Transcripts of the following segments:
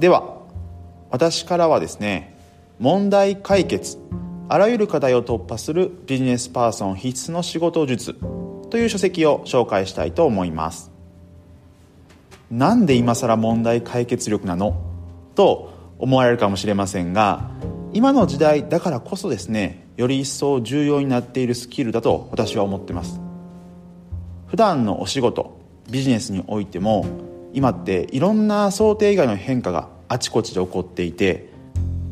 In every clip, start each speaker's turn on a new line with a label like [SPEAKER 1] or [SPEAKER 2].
[SPEAKER 1] では私からはですね問題解決あらゆる課題を突破するビジネスパーソン必須の仕事術という書籍を紹介したいと思います。なんで今更問題解決力なの？と思われるかもしれませんが今の時代だからこそですねより一層重要になっているスキルだと私は思ってます。普段のお仕事ビジネスにおいても今っていろんな想定以外の変化があちこちで起こっていて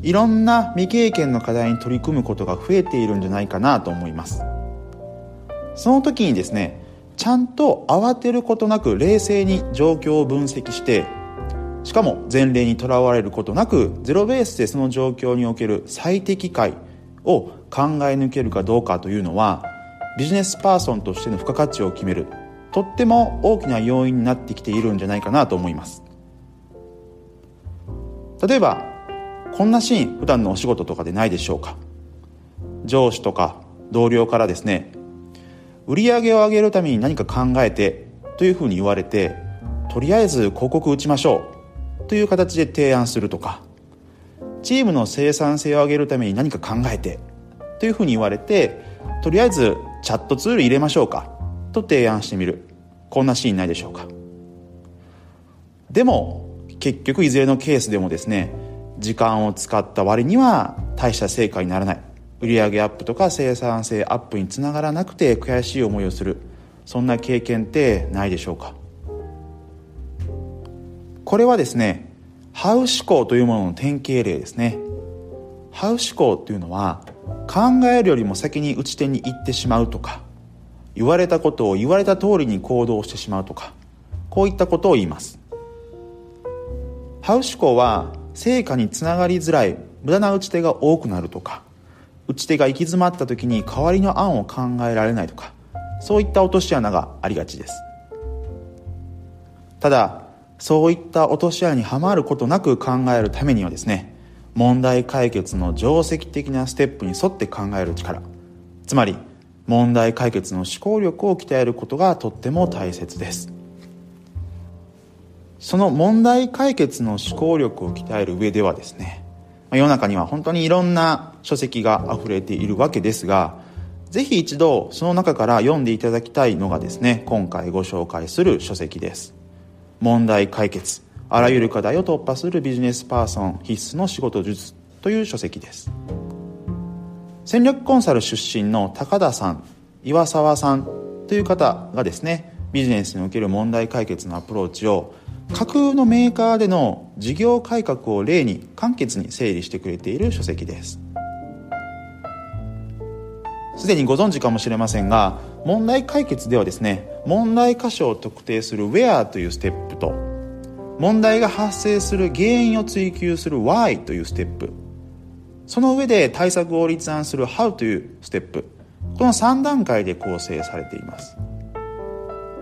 [SPEAKER 1] いろんな未経験の課題に取り組むことが増えているんじゃないかなと思います。その時にですねちゃんと慌てることなく冷静に状況を分析してしかも前例にとらわれることなくゼロベースでその状況における最適解を考え抜けるかどうかというのはビジネスパーソンとしての付加価値を決めるとっても大きな要因になってきているんじゃないかなと思います。例えばこんなシーン普段のお仕事とかでないでしょうか。上司とか同僚からですね売上を上げるために何か考えてというふうに言われてとりあえず広告打ちましょうという形で提案するとかチームの生産性を上げるために何か考えてというふうに言われてとりあえずチャットツール入れましょうか。と提案してみる。こんなシーンないでしょうか。でも結局いずれのケースでもですね時間を使った割には大した成果にならない。売上アップとか生産性アップにつながらなくて悔しい思いをする。そんな経験ってないでしょうか。これはですねハウ思考というものの典型例ですね。ハウ思考というのは考えるよりも先に打ち手に行ってしまうとか言われたことを言われた通りに行動してしまうとかこういったことを言います。ハウ思考は成果につながりづらい無駄な打ち手が多くなるとか打ち手が行き詰まった時に代わりの案を考えられないとかそういった落とし穴がありがちです。ただそういった落とし穴にはまることなく考えるためにはですね問題解決の定石的なステップに沿って考える力つまり問題解決の思考力を鍛えることがとっても大切です。その問題解決の思考力を鍛える上ではですね世の中には本当にいろんな書籍が溢れているわけですがぜひ一度その中から読んでいただきたいのがですね今回ご紹介する書籍です。問題解決あらゆる課題を突破するビジネスパーソン必須の仕事術という書籍です。戦略コンサル出身の高田さん岩沢さんという方がですねビジネスにおける問題解決のアプローチを架空のメーカーでの事業改革を例に簡潔に整理してくれている書籍です。すでにご存知かもしれませんが問題解決ではですね問題箇所を特定する Where というステップと問題が発生する原因を追求する Why というステップ。その上で対策を立案する How というステップこの3段階で構成されています。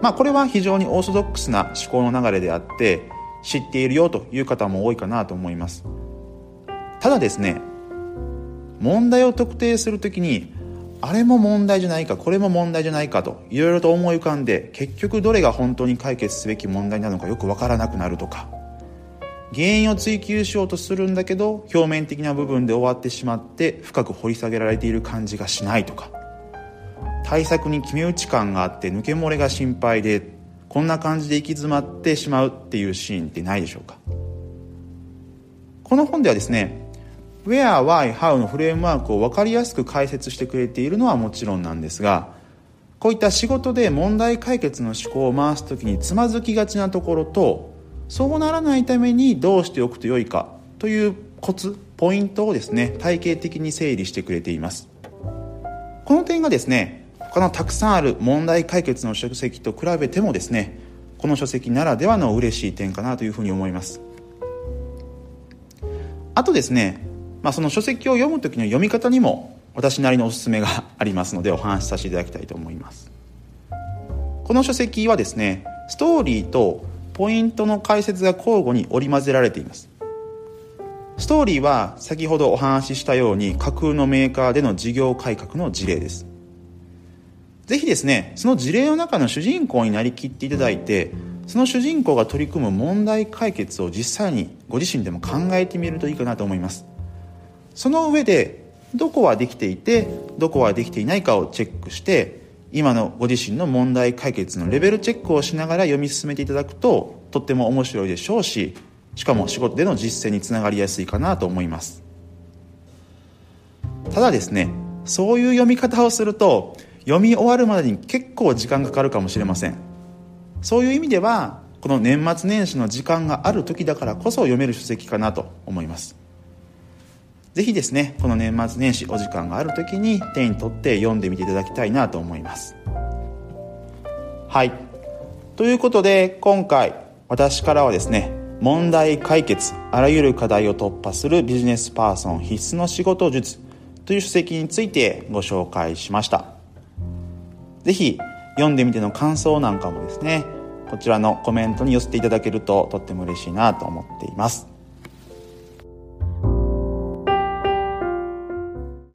[SPEAKER 1] まあこれは非常にオーソドックスな思考の流れであって知っているよという方も多いかなと思います。ただですね問題を特定するときにあれも問題じゃないかこれも問題じゃないかといろいろと思い浮かんで結局どれが本当に解決すべき問題なのかよくわからなくなるとか原因を追求しようとするんだけど表面的な部分で終わってしまって深く掘り下げられている感じがしないとか。対策に決め打ち感があって抜け漏れが心配でこんな感じで行き詰まってしまうっていうシーンってないでしょうか。この本ではですね Where, Why, How のフレームワークを分かりやすく解説してくれているのはもちろんなんですがこういった仕事で問題解決の思考を回す時につまずきがちなところとそうならないためにどうしておくとよいかというコツポイントをですね体系的に整理してくれています。この点がですね他のたくさんある問題解決の書籍と比べてもですねこの書籍ならではの嬉しい点かなというふうに思います。あとですねまあ、その書籍を読む時の読み方にも私なりのおすすめがありますのでお話しさせていただきたいと思います。この書籍はですねストーリーとポイントの解説が交互に織り交ぜられています。ストーリーは先ほどお話ししたように架空のメーカーでの事業改革の事例です。ぜひですねその事例の中の主人公になりきっていただいてその主人公が取り組む問題解決を実際にご自身でも考えてみるといいかなと思います。その上でどこはできていてどこはできていないかをチェックして今のご自身の問題解決のレベルチェックをしながら読み進めていただくととっても面白いでしょうししかも仕事での実践につながりやすいかなと思います。ただですねそういう読み方をすると読み終わるまでに結構時間かかるかもしれません。そういう意味ではこの年末年始の時間がある時だからこそ読める書籍かなと思います。ぜひですねこの年末年始お時間がある時に手に取って読んでみていただきたいなと思います。はい。ということで今回私からはですね問題解決あらゆる課題を突破するビジネスパーソン必須の仕事術という書籍についてご紹介しました。ぜひ読んでみての感想なんかもですねこちらのコメントに寄せていただけるととっても嬉しいなと思っています。